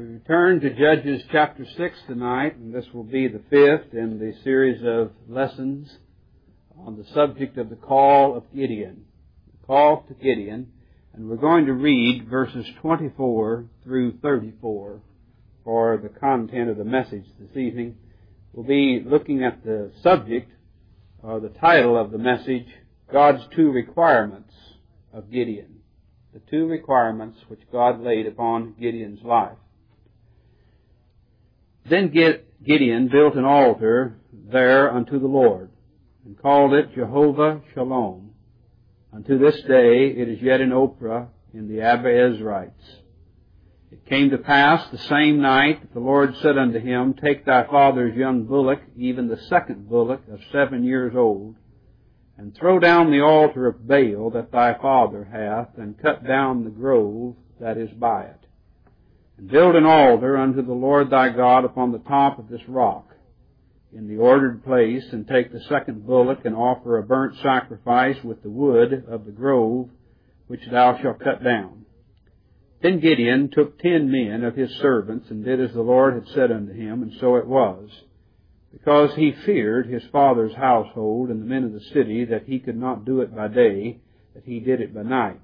We return to Judges chapter 6 tonight, and this will be the fifth in the series of lessons on the subject of the call of Gideon. The call to Gideon, and we're going to read verses 24 through 34 for the content of the message this evening. We'll be looking at the subject, or the title of the message, God's Two Requirements of Gideon. The two requirements which God laid upon Gideon's life. Then Gideon built an altar there unto the Lord, and called it Jehovah Shalom. Unto this day it is yet in Ophrah in the Abiezrites. It came to pass the same night that the Lord said unto him, Take thy father's young bullock, even the second bullock of seven years old, and throw down the altar of Baal that thy father hath, and cut down the grove that is by it and build an altar unto the Lord thy God upon the top of this rock in the ordered place, and take the second bullock and offer a burnt sacrifice with the wood of the grove which thou shalt cut down. Then Gideon took ten men of his servants and did as the Lord had said unto him, and so it was. Because he feared his father's household and the men of the city that he could not do it by day, that he did it by night.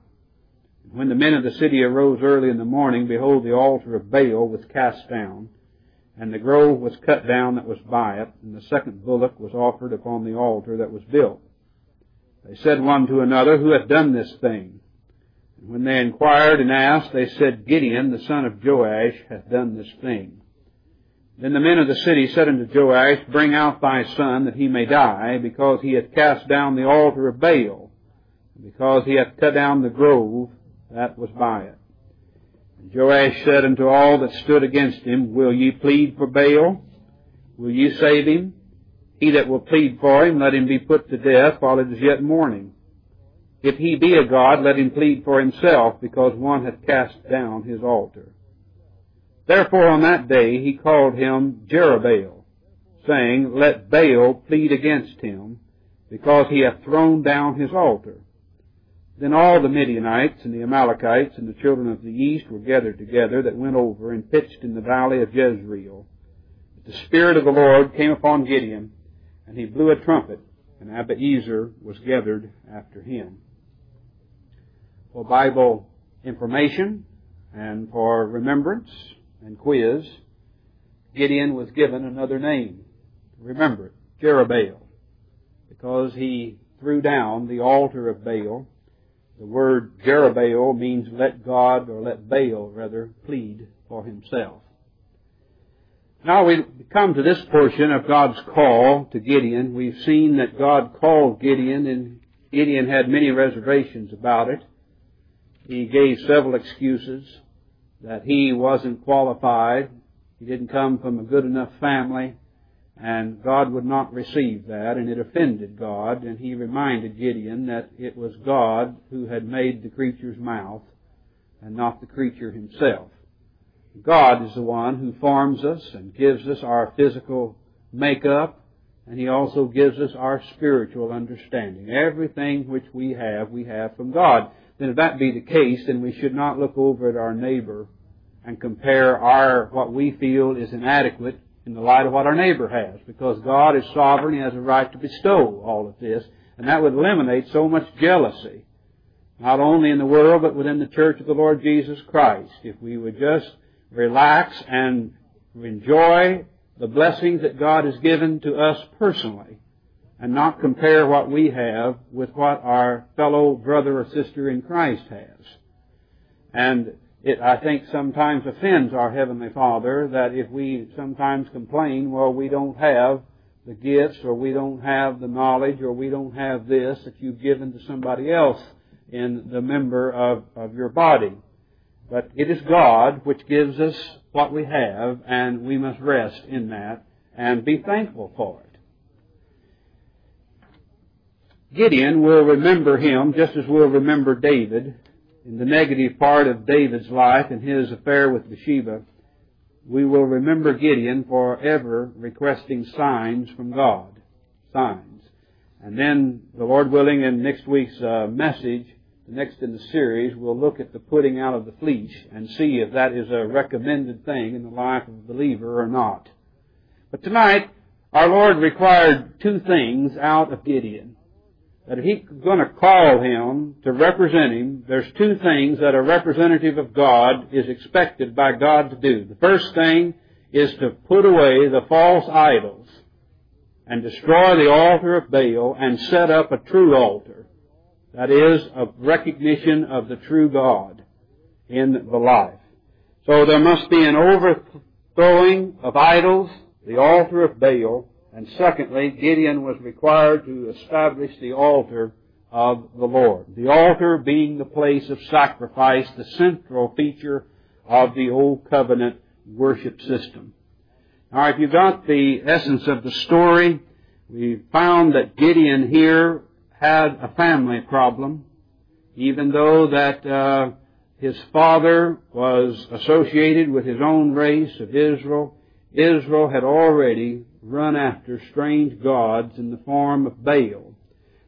When the men of the city arose early in the morning, behold, the altar of Baal was cast down, and the grove was cut down that was by it, and the second bullock was offered upon the altar that was built. They said one to another, Who hath done this thing? And when they inquired and asked, they said, Gideon, the son of Joash, hath done this thing. Then the men of the city said unto Joash, Bring out thy son, that he may die, because he hath cast down the altar of Baal, and because he hath cut down the grove that was by it. And Joash said unto all that stood against him, Will ye plead for Baal? Will ye save him? He that will plead for him, let him be put to death while it is yet morning. If he be a God, let him plead for himself, because one hath cast down his altar. Therefore on that day he called him Jerubbaal, saying, Let Baal plead against him, because he hath thrown down his altar. Then all the Midianites and the Amalekites and the children of the east were gathered together that went over and pitched in the valley of Jezreel. But the Spirit of the Lord came upon Gideon, and he blew a trumpet, and Abiezer was gathered after him. For Bible information and for remembrance and quiz, Gideon was given another name. Remember it, Jerubbaal, because he threw down the altar of Baal the word Jerubbaal means let God, or let Baal rather, plead for himself. Now we come to this portion of God's call to Gideon. We've seen that God called Gideon and Gideon had many reservations about it. He gave several excuses that he wasn't qualified. He didn't come from a good enough family. And God would not receive that, and it offended God, and he reminded Gideon that it was God who had made the creature's mouth, and not the creature himself. God is the one who forms us and gives us our physical makeup, and He also gives us our spiritual understanding. Everything which we have, we have from God. Then if that be the case, then we should not look over at our neighbor and compare our, what we feel is inadequate in the light of what our neighbor has, because God is sovereign, He has a right to bestow all of this, and that would eliminate so much jealousy, not only in the world, but within the church of the Lord Jesus Christ. If we would just relax and enjoy the blessings that God has given to us personally, and not compare what we have with what our fellow brother or sister in Christ has. And it, I think, sometimes offends our Heavenly Father that if we sometimes complain, well, we don't have the gifts, or we don't have the knowledge, or we don't have this that you've given to somebody else in the member of, of your body. But it is God which gives us what we have, and we must rest in that and be thankful for it. Gideon will remember him just as we'll remember David in the negative part of David's life and his affair with Bathsheba, we will remember Gideon forever requesting signs from God. Signs. And then, the Lord willing, in next week's uh, message, the next in the series, we'll look at the putting out of the fleece and see if that is a recommended thing in the life of a believer or not. But tonight, our Lord required two things out of Gideon. That if he's going to call him to represent him, there's two things that a representative of God is expected by God to do. The first thing is to put away the false idols and destroy the altar of Baal and set up a true altar. That is, a recognition of the true God in the life. So there must be an overthrowing of idols, the altar of Baal, and secondly, Gideon was required to establish the altar of the Lord. The altar being the place of sacrifice, the central feature of the Old Covenant worship system. Now, if you got the essence of the story, we found that Gideon here had a family problem, even though that uh, his father was associated with his own race of Israel. Israel had already run after strange gods in the form of Baal.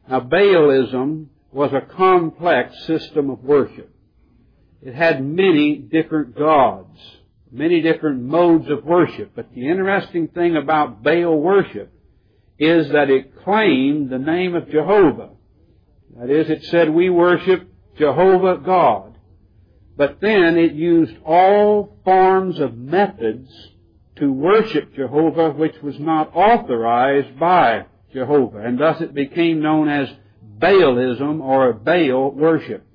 Now, Baalism was a complex system of worship. It had many different gods many different modes of worship. But the interesting thing about Baal worship is that it claimed the name of Jehovah. That is, it said we worship Jehovah God. But then it used all forms of methods to worship Jehovah which was not authorized by Jehovah. And thus it became known as Baalism or Baal worship.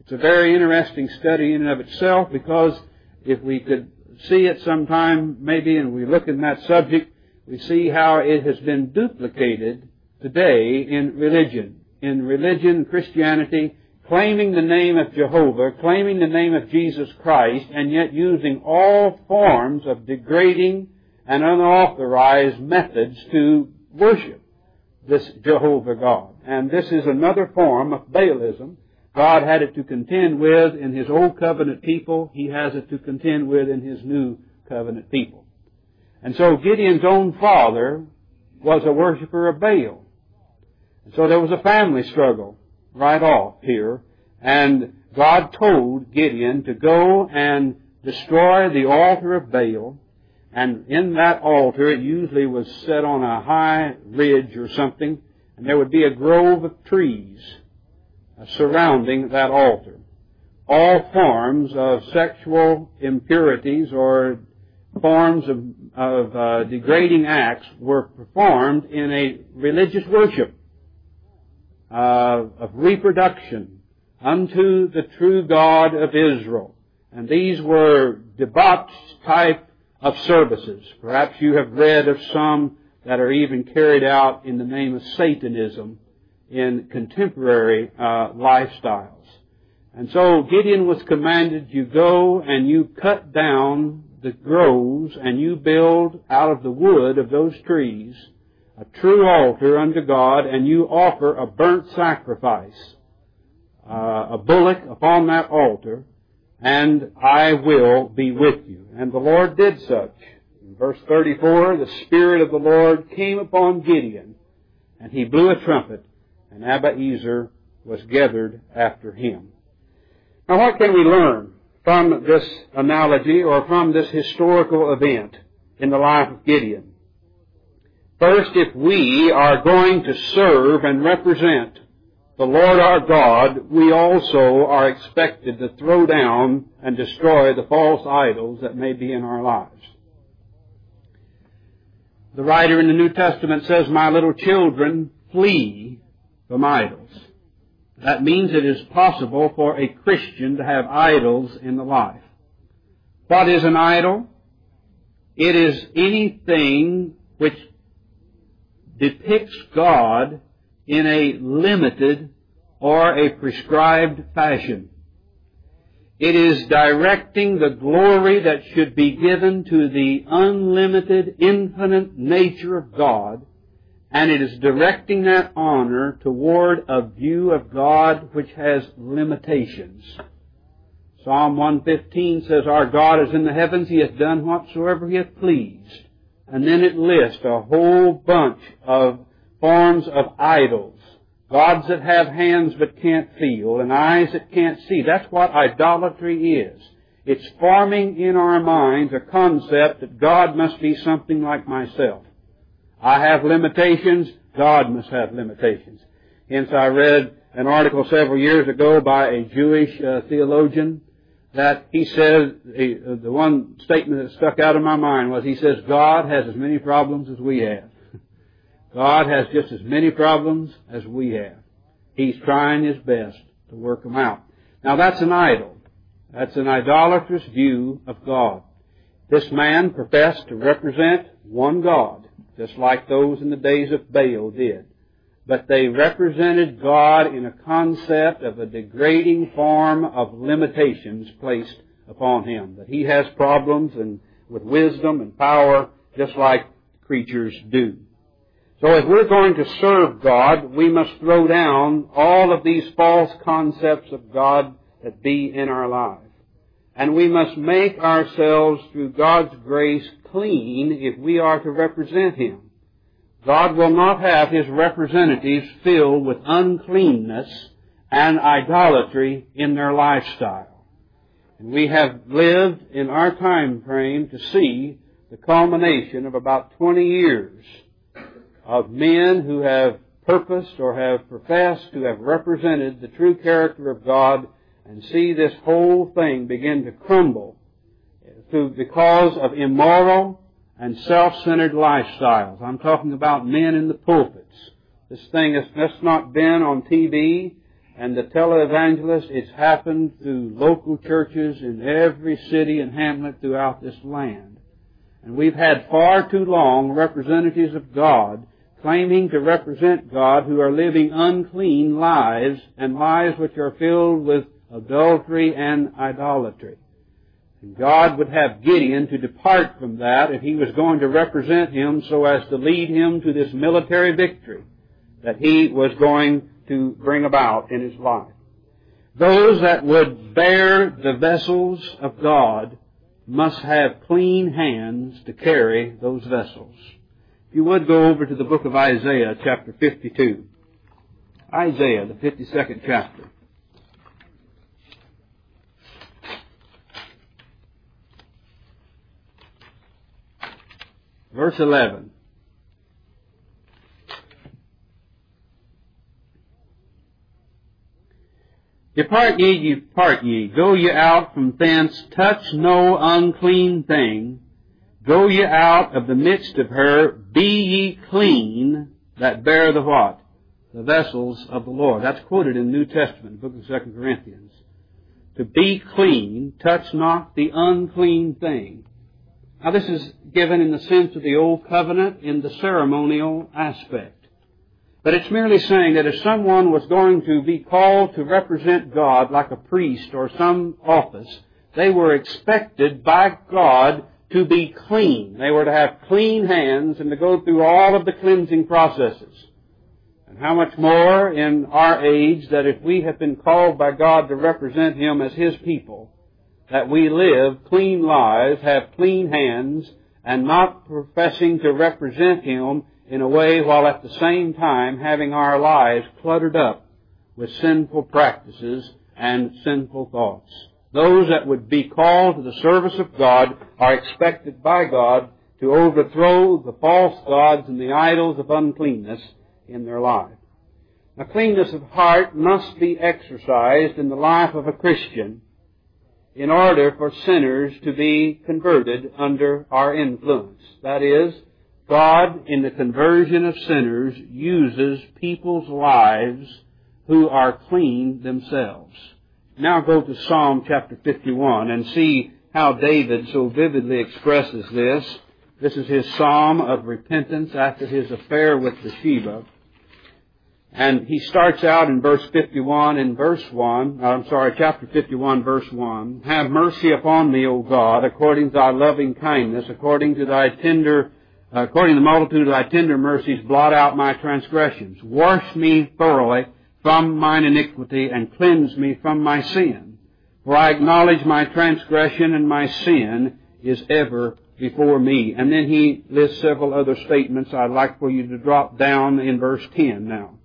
It's a very interesting study in and of itself because if we could see it sometime, maybe, and we look in that subject, we see how it has been duplicated today in religion. In religion, Christianity, claiming the name of Jehovah, claiming the name of Jesus Christ, and yet using all forms of degrading and unauthorized methods to worship this Jehovah God. And this is another form of Baalism God had it to contend with in His Old Covenant people. He has it to contend with in His New Covenant people. And so Gideon's own father was a worshiper of Baal. And so there was a family struggle right off here. And God told Gideon to go and destroy the altar of Baal. And in that altar, it usually was set on a high ridge or something, and there would be a grove of trees surrounding that altar. All forms of sexual impurities or forms of, of uh, degrading acts were performed in a religious worship uh, of reproduction unto the true God of Israel. And these were debauched type of services. Perhaps you have read of some that are even carried out in the name of Satanism in contemporary uh, lifestyles. And so Gideon was commanded, you go and you cut down the groves and you build out of the wood of those trees a true altar unto God and you offer a burnt sacrifice, uh, a bullock upon that altar, and I will be with you. And the Lord did such. In verse 34, the Spirit of the Lord came upon Gideon, and he blew a trumpet, and Abiezer was gathered after him. Now what can we learn from this analogy or from this historical event in the life of Gideon? First, if we are going to serve and represent the Lord our God, we also are expected to throw down and destroy the false idols that may be in our lives. The writer in the New Testament says, My little children, flee from idols. That means it is possible for a Christian to have idols in the life. What is an idol? It is anything which depicts God in a limited or a prescribed fashion. It is directing the glory that should be given to the unlimited, infinite nature of God and it is directing that honor toward a view of God which has limitations. Psalm 115 says, Our God is in the heavens, He hath done whatsoever He hath pleased. And then it lists a whole bunch of forms of idols gods that have hands but can't feel and eyes that can't see. That's what idolatry is. It's forming in our minds a concept that God must be something like myself. I have limitations, God must have limitations. Hence I read an article several years ago by a Jewish uh, theologian that he says, the, uh, the one statement that stuck out of my mind was he says, God has as many problems as we have. God has just as many problems as we have. He's trying his best to work them out. Now that's an idol. That's an idolatrous view of God. This man professed to represent one God, just like those in the days of Baal did. But they represented God in a concept of a degrading form of limitations placed upon him. That he has problems and with wisdom and power just like creatures do. So if we're going to serve God, we must throw down all of these false concepts of God that be in our lives. And we must make ourselves, through God's grace, clean if we are to represent Him. God will not have His representatives filled with uncleanness and idolatry in their lifestyle. And we have lived in our time frame to see the culmination of about 20 years of men who have purposed or have professed to have represented the true character of God and see this whole thing begin to crumble through, because of immoral and self-centered lifestyles. I'm talking about men in the pulpits. This thing has not been on TV and the televangelist. It's happened through local churches in every city and hamlet throughout this land. And we've had far too long representatives of God claiming to represent God who are living unclean lives and lives which are filled with adultery and idolatry. And God would have Gideon to depart from that if he was going to represent him so as to lead him to this military victory that he was going to bring about in his life. Those that would bear the vessels of God must have clean hands to carry those vessels. If you would go over to the book of Isaiah, chapter 52. Isaiah, the 52nd chapter. Verse 11. Depart ye, depart ye, go ye out from thence, touch no unclean thing, Go ye out of the midst of her, be ye clean that bear the what? The vessels of the Lord. That's quoted in the New Testament, book of 2 Corinthians. To be clean, touch not the unclean thing. Now this is given in the sense of the Old Covenant in the ceremonial aspect. But it's merely saying that if someone was going to be called to represent God like a priest or some office, they were expected by God to be clean. They were to have clean hands and to go through all of the cleansing processes. And how much more in our age that if we have been called by God to represent Him as His people, that we live clean lives, have clean hands, and not professing to represent Him in a way while at the same time having our lives cluttered up with sinful practices and sinful thoughts. Those that would be called to the service of God are expected by God to overthrow the false gods and the idols of uncleanness in their life. Now, cleanness of heart must be exercised in the life of a Christian in order for sinners to be converted under our influence. That is, God, in the conversion of sinners, uses people's lives who are clean themselves. Now go to Psalm chapter 51 and see how David so vividly expresses this. This is his psalm of repentance after his affair with Bathsheba. And he starts out in verse 51 in verse 1, uh, I'm sorry, chapter 51 verse 1. Have mercy upon me, O God, according to thy loving kindness, according to thy tender, according to the multitude of thy tender mercies, blot out my transgressions. Wash me thoroughly from mine iniquity and cleanse me from my sin. For I acknowledge my transgression and my sin is ever before me. And then he lists several other statements I'd like for you to drop down in verse 10 now.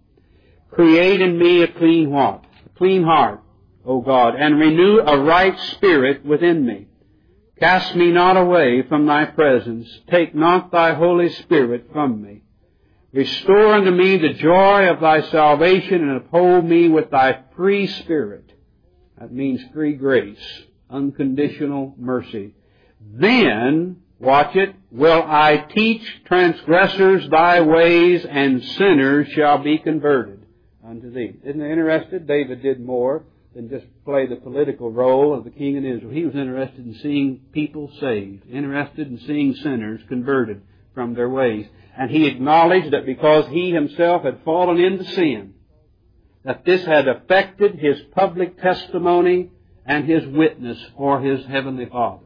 Create in me a clean what? A clean heart, O God, and renew a right spirit within me. Cast me not away from thy presence. Take not thy Holy Spirit from me. Restore unto me the joy of thy salvation and uphold me with thy free spirit. That means free grace, unconditional mercy. Then, watch it, will I teach transgressors thy ways and sinners shall be converted unto thee. Isn't it interesting? David did more than just play the political role of the king in Israel. He was interested in seeing people saved, interested in seeing sinners converted from their ways. And he acknowledged that because he himself had fallen into sin, that this had affected his public testimony and his witness for his heavenly Father.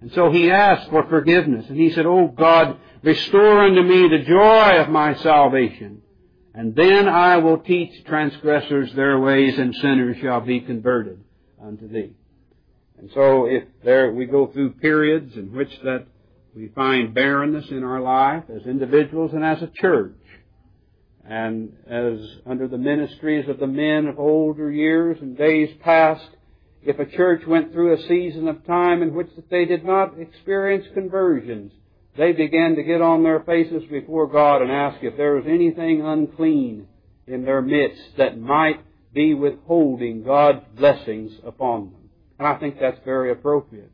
And so he asked for forgiveness, and he said, Oh God, restore unto me the joy of my salvation, and then I will teach transgressors their ways, and sinners shall be converted unto thee. And so if there, we go through periods in which that we find barrenness in our life as individuals and as a church. And as under the ministries of the men of older years and days past, if a church went through a season of time in which that they did not experience conversions, they began to get on their faces before God and ask if there was anything unclean in their midst that might be withholding God's blessings upon them. And I think that's very appropriate.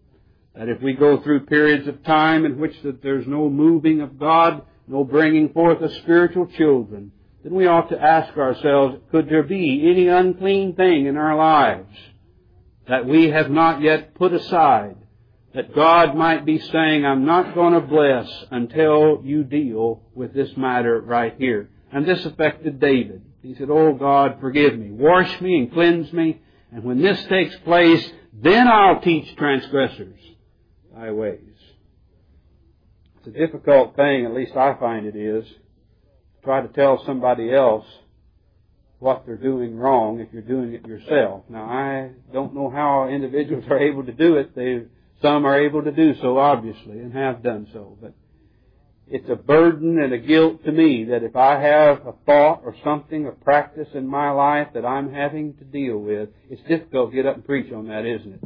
That if we go through periods of time in which that there's no moving of God, no bringing forth of spiritual children, then we ought to ask ourselves, could there be any unclean thing in our lives that we have not yet put aside that God might be saying, I'm not going to bless until you deal with this matter right here. And this affected David. He said, Oh God, forgive me. Wash me and cleanse me. And when this takes place, then I'll teach transgressors thy ways. It's a difficult thing, at least I find it is, to try to tell somebody else what they're doing wrong if you're doing it yourself. Now I don't know how individuals are able to do it. They some are able to do so obviously and have done so, but it's a burden and a guilt to me that if I have a thought or something, a practice in my life that I'm having to deal with, it's difficult to get up and preach on that, isn't it?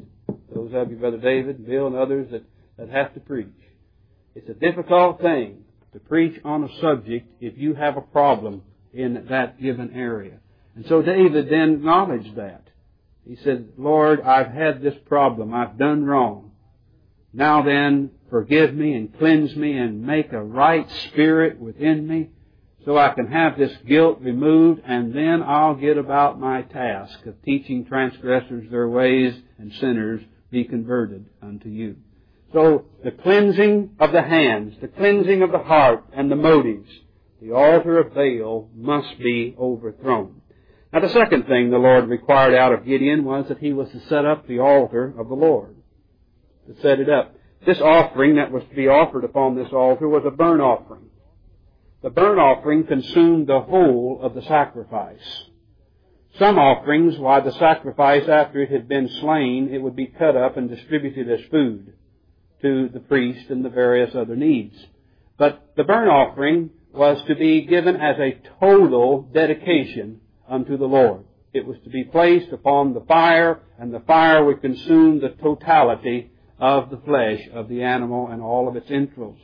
Those of you, Brother David, Bill, and others that, that have to preach. It's a difficult thing to preach on a subject if you have a problem in that given area. And so David then acknowledged that. He said, Lord, I've had this problem. I've done wrong. Now then, forgive me and cleanse me and make a right spirit within me so I can have this guilt removed and then I'll get about my task of teaching transgressors their ways and sinners be converted unto you. So the cleansing of the hands, the cleansing of the heart and the motives, the altar of Baal must be overthrown. Now the second thing the Lord required out of Gideon was that he was to set up the altar of the Lord. To set it up. This offering that was to be offered upon this altar was a burnt offering. The burnt offering consumed the whole of the sacrifice. Some offerings, while the sacrifice after it had been slain, it would be cut up and distributed as food to the priest and the various other needs. But the burnt offering was to be given as a total dedication unto the Lord. It was to be placed upon the fire, and the fire would consume the totality of the flesh of the animal and all of its entrails.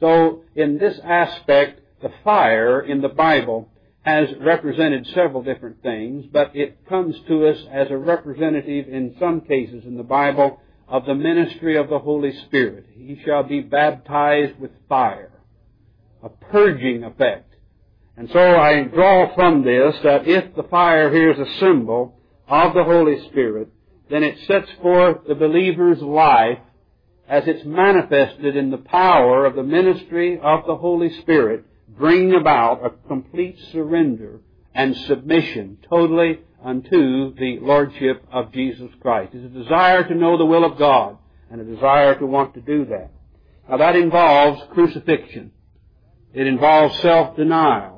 So, in this aspect, the fire in the Bible has represented several different things, but it comes to us as a representative in some cases in the Bible of the ministry of the Holy Spirit. He shall be baptized with fire, a purging effect. And so I draw from this that if the fire here is a symbol of the Holy Spirit, then it sets forth the believer's life as it's manifested in the power of the ministry of the Holy Spirit bring about a complete surrender and submission totally unto the Lordship of Jesus Christ. It's a desire to know the will of God and a desire to want to do that. Now that involves crucifixion. It involves self-denial.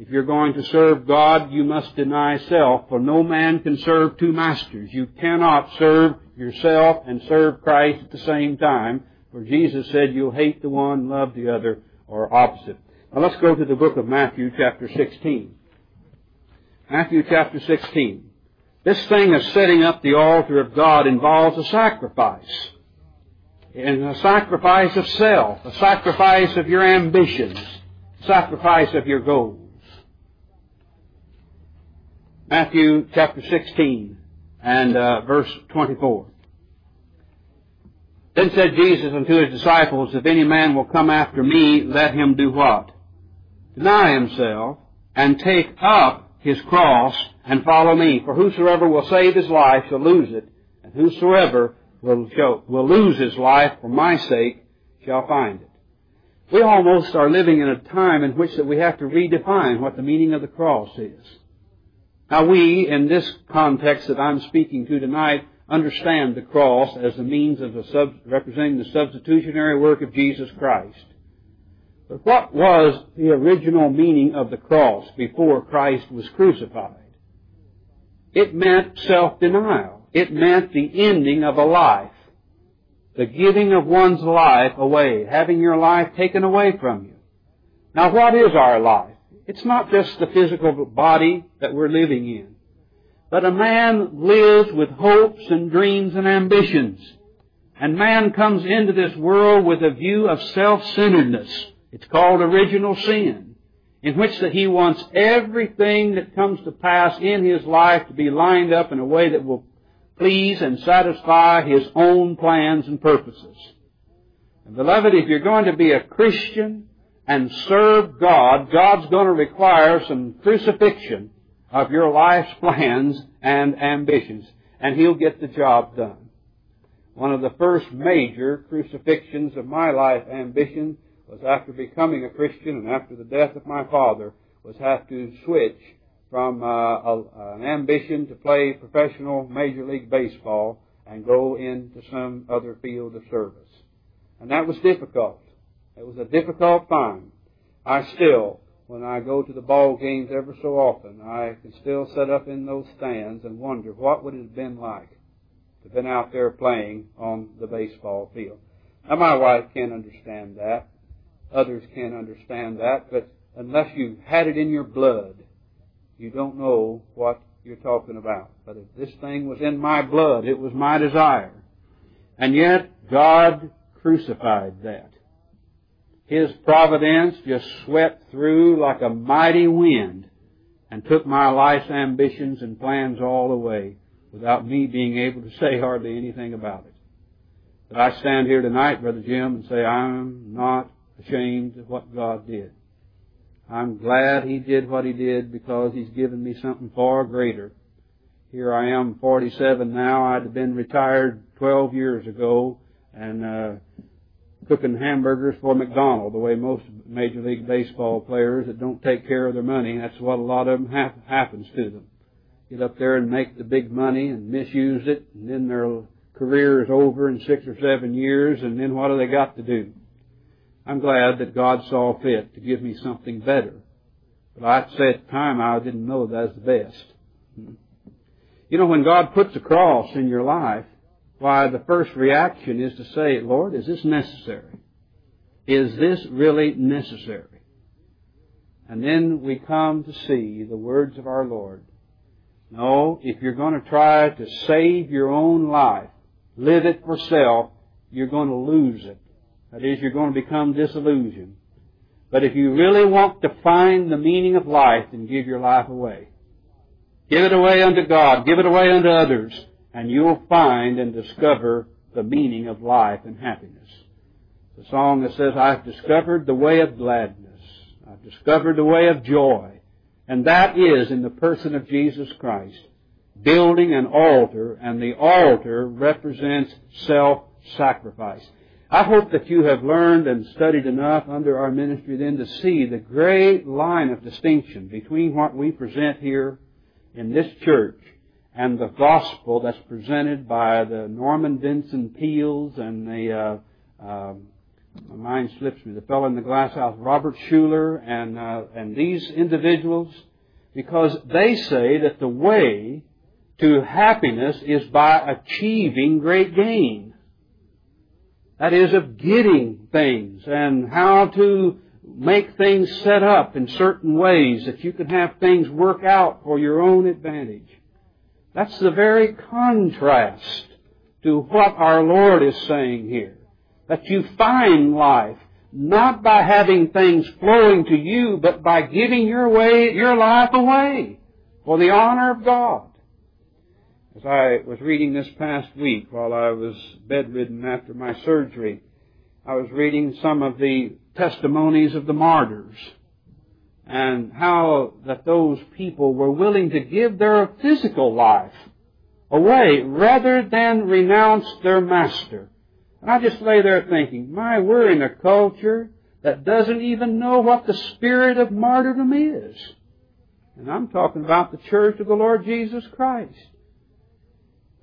If you're going to serve God, you must deny self, for no man can serve two masters. You cannot serve yourself and serve Christ at the same time, for Jesus said you'll hate the one, love the other, or opposite. Now let's go to the book of Matthew chapter 16. Matthew chapter 16. This thing of setting up the altar of God involves a sacrifice. And a sacrifice of self, a sacrifice of your ambitions, sacrifice of your goals. Matthew chapter 16 and uh, verse 24. Then said Jesus unto his disciples, If any man will come after me, let him do what? Deny himself, and take up his cross, and follow me. For whosoever will save his life shall lose it, and whosoever will, shall, will lose his life for my sake shall find it. We almost are living in a time in which that we have to redefine what the meaning of the cross is. Now we, in this context that I'm speaking to tonight, understand the cross as a means of sub, representing the substitutionary work of Jesus Christ. But what was the original meaning of the cross before Christ was crucified? It meant self-denial. It meant the ending of a life. The giving of one's life away, having your life taken away from you. Now what is our life? It's not just the physical body that we're living in. But a man lives with hopes and dreams and ambitions. And man comes into this world with a view of self-centeredness. It's called original sin, in which that he wants everything that comes to pass in his life to be lined up in a way that will please and satisfy his own plans and purposes. And beloved, if you're going to be a Christian and serve God, God's going to require some crucifixion of your life's plans and ambitions, and He'll get the job done. One of the first major crucifixions of my life ambition was after becoming a Christian and after the death of my father was have to switch from uh, a, an ambition to play professional Major League Baseball and go into some other field of service. And that was difficult. It was a difficult time. I still when I go to the ball games ever so often, I can still sit up in those stands and wonder what would it have been like to have been out there playing on the baseball field. Now my wife can't understand that. Others can't understand that, but unless you've had it in your blood, you don't know what you're talking about. But if this thing was in my blood, it was my desire. And yet, God crucified that. His providence just swept through like a mighty wind and took my life's ambitions and plans all away without me being able to say hardly anything about it. But I stand here tonight, Brother Jim, and say I'm not ashamed of what God did. I'm glad He did what He did because He's given me something far greater. Here I am, 47 now. I'd have been retired 12 years ago, and uh, cooking hamburgers for McDonald, the way most Major League Baseball players that don't take care of their money, that's what a lot of them ha- happens to them. Get up there and make the big money and misuse it, and then their career is over in six or seven years, and then what do they got to do? I'm glad that God saw fit to give me something better. But I'd say at the time I didn't know that was the best. You know, when God puts a cross in your life, why, the first reaction is to say, Lord, is this necessary? Is this really necessary? And then we come to see the words of our Lord. No, if you're going to try to save your own life, live it for self, you're going to lose it. That is, you're going to become disillusioned. But if you really want to find the meaning of life, then give your life away. Give it away unto God. Give it away unto others and you'll find and discover the meaning of life and happiness. The song that says, I've discovered the way of gladness. I've discovered the way of joy. And that is in the person of Jesus Christ, building an altar, and the altar represents self-sacrifice. I hope that you have learned and studied enough under our ministry then to see the great line of distinction between what we present here in this church and the gospel that's presented by the Norman Vincent Peales and the, uh, uh, my mind slips me, the fellow in the glass house, Robert Schuller, and, uh, and these individuals, because they say that the way to happiness is by achieving great gain. That is, of getting things and how to make things set up in certain ways that you can have things work out for your own advantage. That's the very contrast to what our Lord is saying here. That you find life not by having things flowing to you, but by giving your way, your life away for the honor of God. As I was reading this past week while I was bedridden after my surgery, I was reading some of the testimonies of the martyrs and how that those people were willing to give their physical life away rather than renounce their master. And I just lay there thinking, my, we're in a culture that doesn't even know what the spirit of martyrdom is. And I'm talking about the church of the Lord Jesus Christ.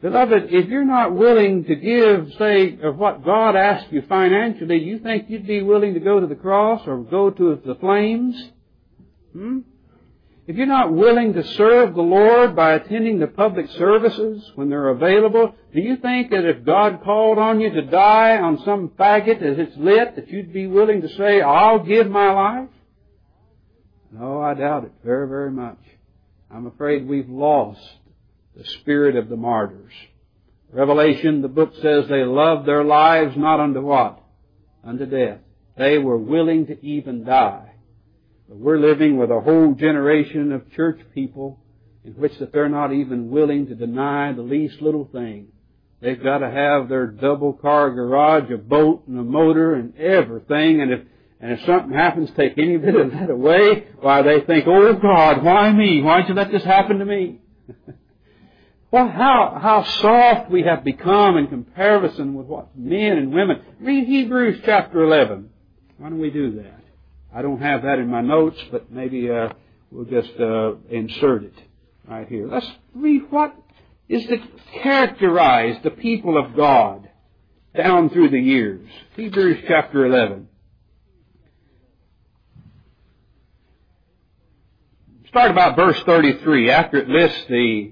Beloved, if you're not willing to give, say, of what God asks you financially, you think you'd be willing to go to the cross or go to the flames? Hmm? If you're not willing to serve the Lord by attending the public services when they're available, do you think that if God called on you to die on some faggot as it's lit, that you'd be willing to say, I'll give my life? No, I doubt it very, very much. I'm afraid we've lost the spirit of the martyrs. Revelation, the book says they loved their lives not unto what? Unto death. They were willing to even die. But we're living with a whole generation of church people in which that they're not even willing to deny the least little thing. They've got to have their double car garage, a boat and a motor and everything, and if and if something happens, take any bit of that away, why they think, oh God, why me? Why'd you let this happen to me? Well, how, how soft we have become in comparison with what men and women. Read Hebrews chapter 11. Why don't we do that? I don't have that in my notes, but maybe uh, we'll just uh, insert it right here. Let's read what is to characterize the people of God down through the years. Hebrews chapter 11. Start about verse 33. After it lists the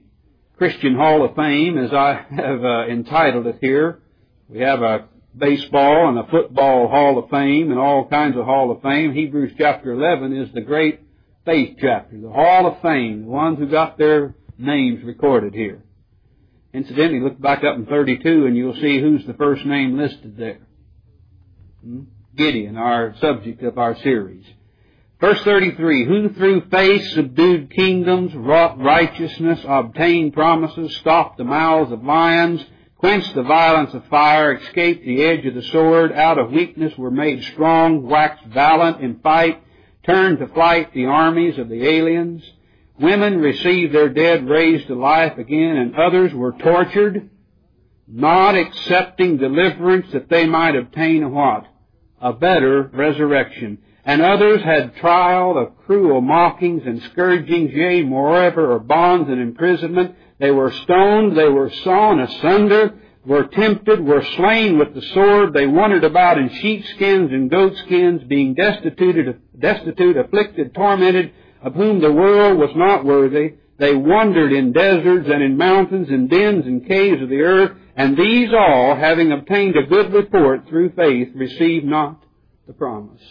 Christian Hall of Fame, as I have uh, entitled it here. We have a baseball and a football Hall of Fame and all kinds of Hall of Fame. Hebrews chapter 11 is the great faith chapter, the Hall of Fame, the ones who got their names recorded here. Incidentally, look back up in 32 and you'll see who's the first name listed there. Hmm? Gideon, our subject of our series. Verse 33, who through faith subdued kingdoms, wrought righteousness, obtained promises, stopped the mouths of lions, quenched the violence of fire, escaped the edge of the sword, out of weakness were made strong, waxed valiant in fight, turned to flight the armies of the aliens. Women received their dead raised to life again, and others were tortured, not accepting deliverance that they might obtain a what? A better resurrection and others had trial of cruel mockings and scourgings, yea, moreover, of bonds and imprisonment. They were stoned, they were sawn asunder, were tempted, were slain with the sword. They wandered about in sheepskins and goatskins, being destitute, destitute, afflicted, tormented, of whom the world was not worthy. They wandered in deserts and in mountains and dens and caves of the earth, and these all, having obtained a good report through faith, received not the promise.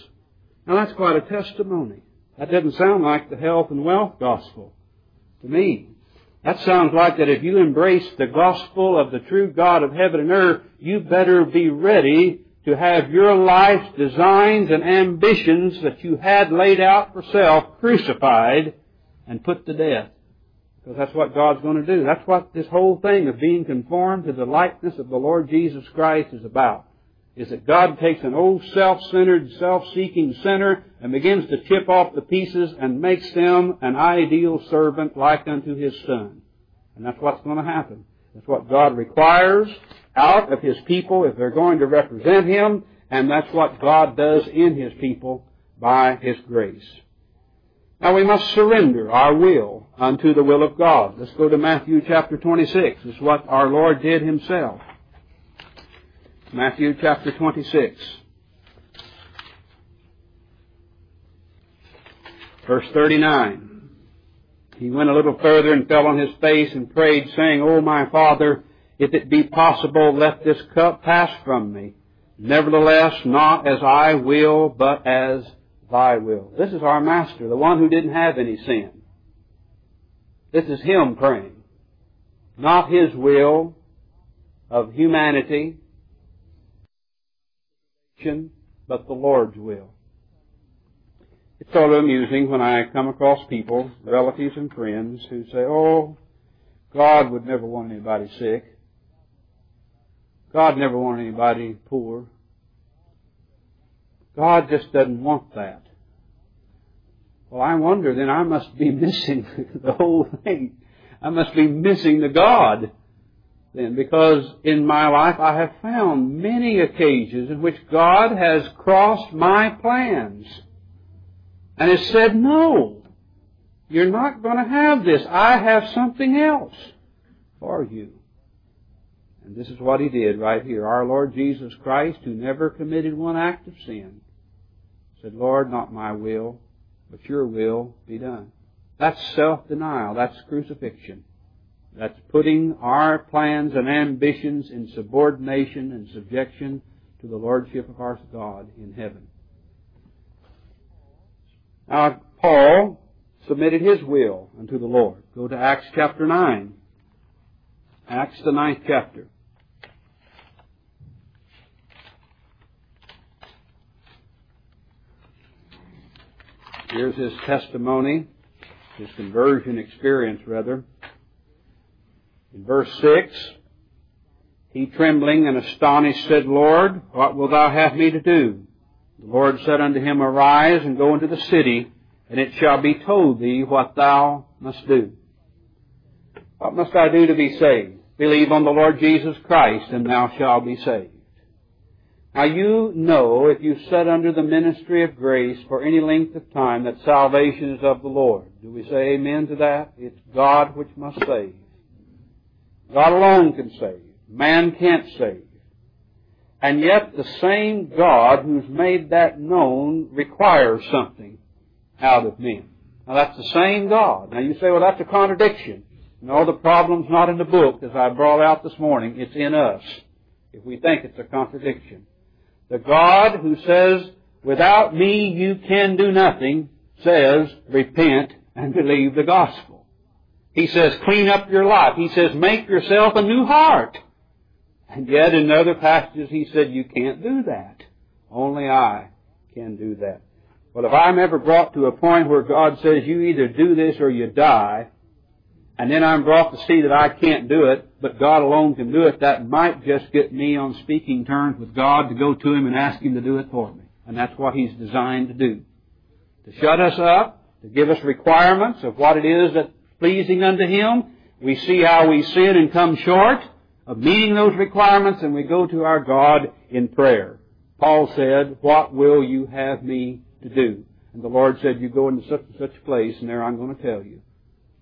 Now that's quite a testimony. That doesn't sound like the health and wealth gospel to me. That sounds like that if you embrace the gospel of the true God of heaven and earth, you better be ready to have your life's designs and ambitions that you had laid out for self crucified and put to death. Because that's what God's going to do. That's what this whole thing of being conformed to the likeness of the Lord Jesus Christ is about is that God takes an old self-centered, self-seeking sinner and begins to chip off the pieces and makes them an ideal servant like unto His Son. And that's what's going to happen. That's what God requires out of His people if they're going to represent Him, and that's what God does in His people by His grace. Now we must surrender our will unto the will of God. Let's go to Matthew chapter 26. This is what our Lord did Himself. Matthew chapter 26. Verse 39. He went a little further and fell on his face and prayed, saying, O my Father, if it be possible, let this cup pass from me. Nevertheless, not as I will, but as thy will. This is our master, the one who didn't have any sin. This is him praying. Not his will of humanity, but the Lord's will. It's sort of amusing when I come across people, relatives and friends, who say, oh, God would never want anybody sick. God never wanted anybody poor. God just doesn't want that. Well, I wonder then I must be missing the whole thing. I must be missing the God then because in my life I have found many occasions in which God has crossed my plans and has said, no, you're not going to have this. I have something else for you. And this is what He did right here. Our Lord Jesus Christ, who never committed one act of sin, said, Lord, not my will, but your will be done. That's self-denial. That's crucifixion. That's putting our plans and ambitions in subordination and subjection to the Lordship of our God in heaven. Now, Paul submitted his will unto the Lord. Go to Acts chapter 9. Acts the ninth chapter. Here's his testimony, his conversion experience, rather. In verse 6, he trembling and astonished said, Lord, what wilt thou have me to do? The Lord said unto him, Arise and go into the city, and it shall be told thee what thou must do. What must I do to be saved? Believe on the Lord Jesus Christ, and thou shalt be saved. Now you know, if you sit under the ministry of grace for any length of time, that salvation is of the Lord. Do we say amen to that? It's God which must save. God alone can save. Man can't save. And yet the same God who's made that known requires something out of men. Now that's the same God. Now you say, well that's a contradiction. No, the problem's not in the book as I brought out this morning. It's in us. If we think it's a contradiction. The God who says, without me you can do nothing, says, repent and believe the gospel. He says, clean up your life. He says, make yourself a new heart. And yet in other passages he said, you can't do that. Only I can do that. Well, if I'm ever brought to a point where God says, you either do this or you die, and then I'm brought to see that I can't do it, but God alone can do it, that might just get me on speaking terms with God to go to Him and ask Him to do it for me. And that's what He's designed to do. To shut us up, to give us requirements of what it is that pleasing unto Him. We see how we sin and come short of meeting those requirements and we go to our God in prayer. Paul said, what will you have me to do? And the Lord said, you go into such and such a place and there I'm going to tell you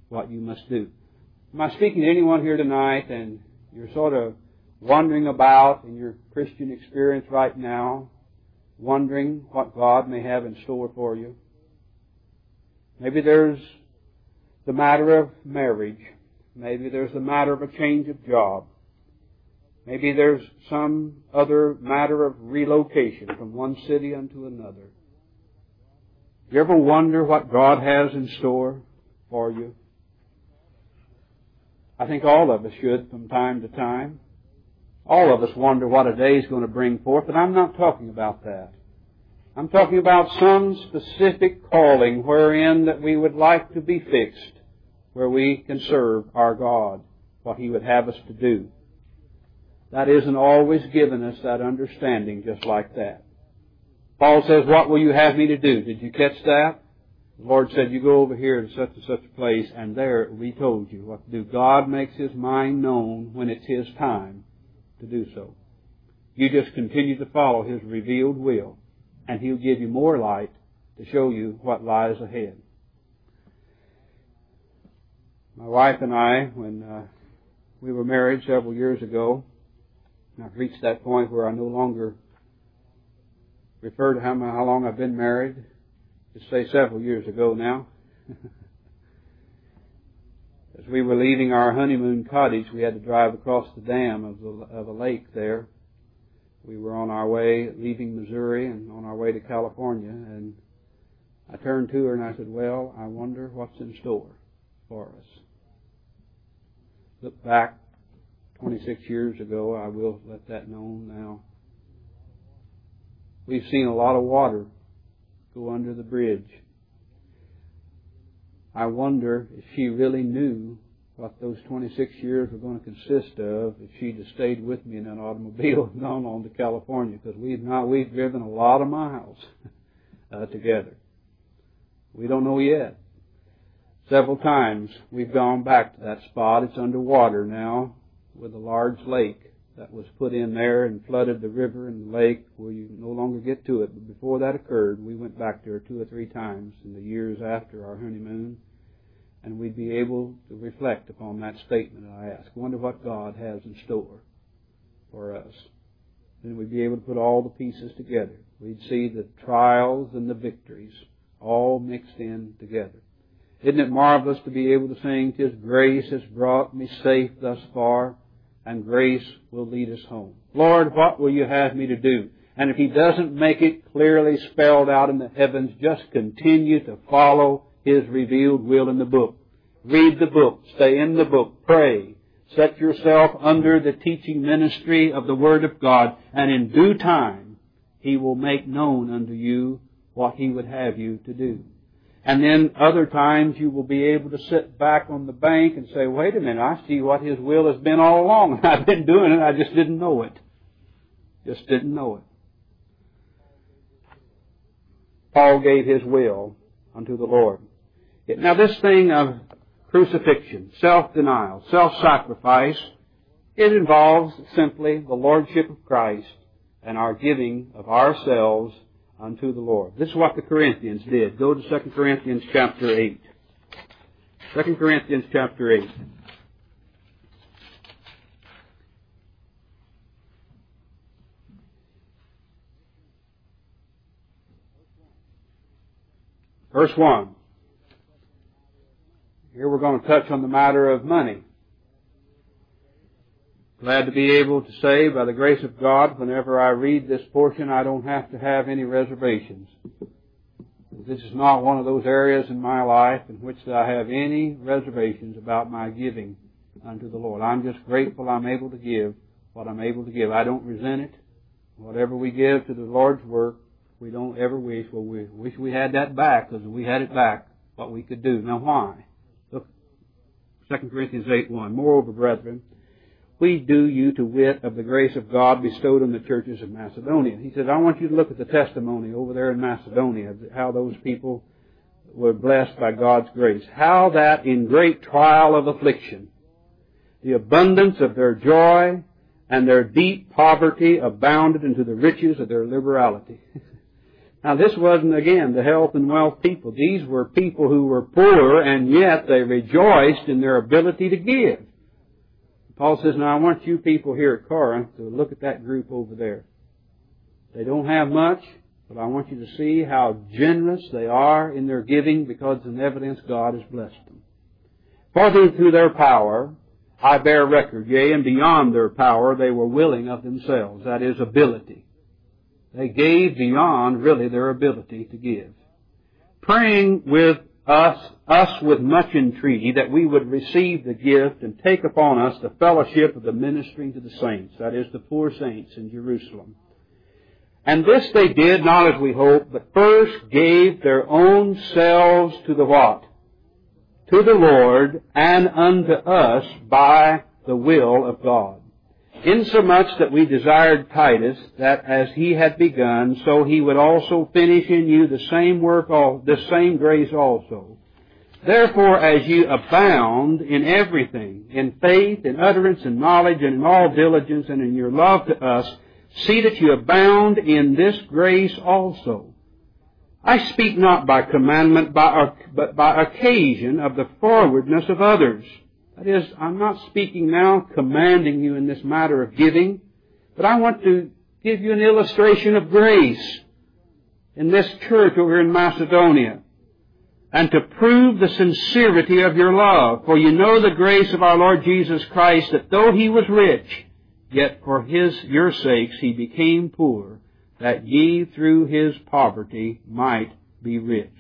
what you must do. Am I speaking to anyone here tonight and you're sort of wondering about in your Christian experience right now, wondering what God may have in store for you? Maybe there's the matter of marriage. Maybe there's the matter of a change of job. Maybe there's some other matter of relocation from one city unto another. You ever wonder what God has in store for you? I think all of us should from time to time. All of us wonder what a day is going to bring forth, but I'm not talking about that. I'm talking about some specific calling wherein that we would like to be fixed, where we can serve our God, what He would have us to do. That isn't always given us that understanding just like that. Paul says, what will you have me to do? Did you catch that? The Lord said, you go over here to such and such a place, and there we told you what to do. God makes His mind known when it's His time to do so. You just continue to follow His revealed will and He'll give you more light to show you what lies ahead. My wife and I, when uh, we were married several years ago, I've reached that point where I no longer refer to how, how long I've been married. Just say several years ago now. As we were leaving our honeymoon cottage, we had to drive across the dam of, the, of a lake there we were on our way leaving Missouri and on our way to California, and I turned to her and I said, well, I wonder what's in store for us. Look back 26 years ago, I will let that known now. We've seen a lot of water go under the bridge. I wonder if she really knew what those 26 years were going to consist of if she'd have stayed with me in that automobile and gone on to California because we've not, we've driven a lot of miles uh, together. We don't know yet. Several times we've gone back to that spot. It's underwater now with a large lake that was put in there and flooded the river and the lake where you no longer get to it. But before that occurred, we went back there two or three times in the years after our honeymoon and we'd be able to reflect upon that statement I ask. Wonder what God has in store for us. Then we'd be able to put all the pieces together. We'd see the trials and the victories all mixed in together. Isn't it marvelous to be able to sing, Tis grace has brought me safe thus far, and grace will lead us home. Lord, what will you have me to do? And if He doesn't make it clearly spelled out in the heavens, just continue to follow His revealed will in the book. Read the book. Stay in the book. Pray. Set yourself under the teaching ministry of the Word of God, and in due time, He will make known unto you what He would have you to do. And then other times you will be able to sit back on the bank and say, wait a minute, I see what His will has been all along. I've been doing it, I just didn't know it. Just didn't know it. Paul gave his will unto the Lord. Now this thing of crucifixion, self-denial, self-sacrifice, it involves simply the Lordship of Christ and our giving of ourselves unto the Lord. This is what the Corinthians did. Go to 2 Corinthians chapter 8. 2 Corinthians chapter 8. Verse 1. Here we're going to touch on the matter of money. Glad to be able to say, by the grace of God, whenever I read this portion, I don't have to have any reservations. This is not one of those areas in my life in which I have any reservations about my giving unto the Lord. I'm just grateful I'm able to give what I'm able to give. I don't resent it. Whatever we give to the Lord's work, we don't ever wish, well, we wish we had that back, because we had it back, what we could do. Now why? Look, 2 Corinthians 8, 1. Moreover, brethren, we do you to wit of the grace of God bestowed on the churches of Macedonia. He said, I want you to look at the testimony over there in Macedonia, how those people were blessed by God's grace. How that in great trial of affliction, the abundance of their joy and their deep poverty abounded into the riches of their liberality. now this wasn't again the health and wealth people. These were people who were poor and yet they rejoiced in their ability to give. Paul says, now I want you people here at Corinth to look at that group over there. They don't have much, but I want you to see how generous they are in their giving because in evidence God has blessed them. For through their power, I bear record, yea, and beyond their power, they were willing of themselves. That is, ability. They gave beyond, really, their ability to give. Praying with us, us with much entreaty that we would receive the gift and take upon us the fellowship of the ministering to the saints, that is, the poor saints in Jerusalem. And this they did not as we hoped, but first gave their own selves to the what? To the Lord and unto us by the will of God insomuch that we desired Titus that as he had begun, so he would also finish in you the same work, the same grace also. Therefore, as you abound in everything, in faith, in utterance, in knowledge, and in all diligence, and in your love to us, see that you abound in this grace also. I speak not by commandment, but by occasion of the forwardness of others that is, I'm not speaking now commanding you in this matter of giving, but I want to give you an illustration of grace in this church over in Macedonia and to prove the sincerity of your love. For you know the grace of our Lord Jesus Christ that though he was rich, yet for his, your sakes he became poor, that ye through his poverty might be rich.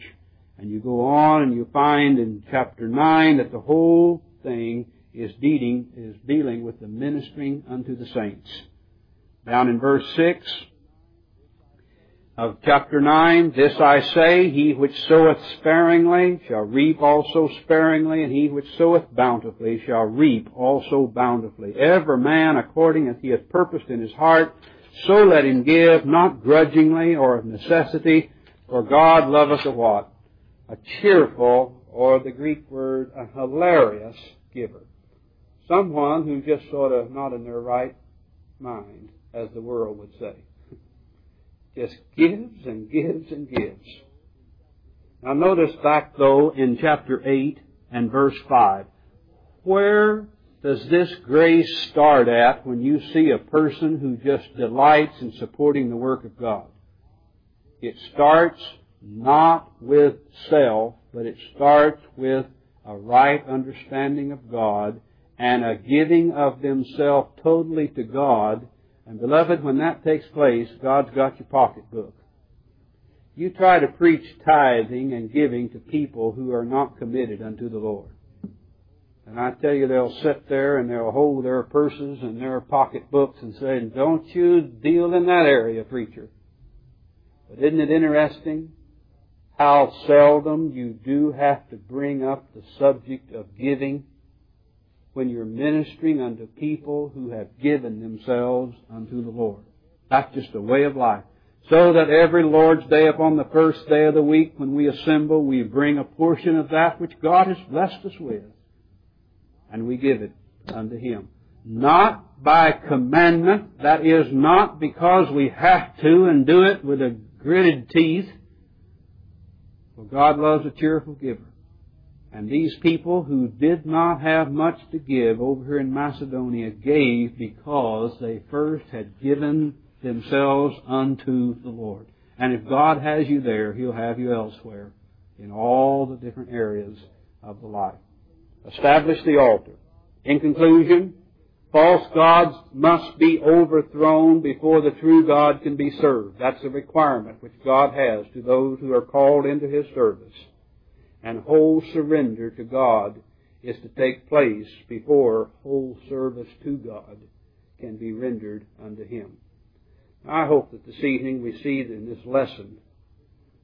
And you go on and you find in chapter 9 that the whole thing is dealing, is dealing with the ministering unto the saints. Down in verse 6 of chapter 9, This I say, he which soweth sparingly shall reap also sparingly, and he which soweth bountifully shall reap also bountifully. Every man according as he hath purposed in his heart, so let him give, not grudgingly or of necessity, for God loveth a what? A cheerful, or the Greek word, a hilarious giver. Someone who's just sort of not in their right mind, as the world would say. Just gives and gives and gives. Now notice back though in chapter 8 and verse 5. Where does this grace start at when you see a person who just delights in supporting the work of God? It starts not with self, but it starts with a right understanding of God and a giving of themselves totally to God. And beloved, when that takes place, God's got your pocketbook. You try to preach tithing and giving to people who are not committed unto the Lord. And I tell you, they'll sit there and they'll hold their purses and their pocketbooks and say, don't you deal in that area, preacher. But isn't it interesting how seldom you do have to bring up the subject of giving when you're ministering unto people who have given themselves unto the Lord. That's just a way of life. So that every Lord's Day upon the first day of the week when we assemble, we bring a portion of that which God has blessed us with. And we give it unto Him. Not by commandment, that is not because we have to and do it with a gritted teeth. For God loves a cheerful giver. And these people who did not have much to give over here in Macedonia gave because they first had given themselves unto the Lord. And if God has you there, He'll have you elsewhere in all the different areas of the life. Establish the altar. In conclusion, false gods must be overthrown before the true God can be served. That's a requirement which God has to those who are called into His service and whole surrender to God is to take place before whole service to God can be rendered unto Him. I hope that this evening we see in this lesson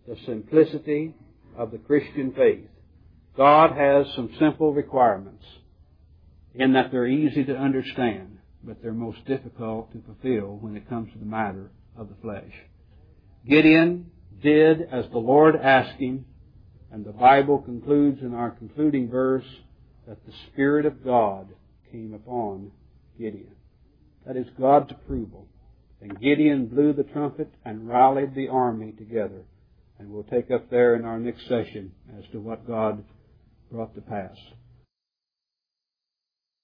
the simplicity of the Christian faith. God has some simple requirements in that they're easy to understand, but they're most difficult to fulfill when it comes to the matter of the flesh. Gideon did as the Lord asked him and the Bible concludes in our concluding verse that the Spirit of God came upon Gideon. That is God's approval. And Gideon blew the trumpet and rallied the army together. And we'll take up there in our next session as to what God brought to pass.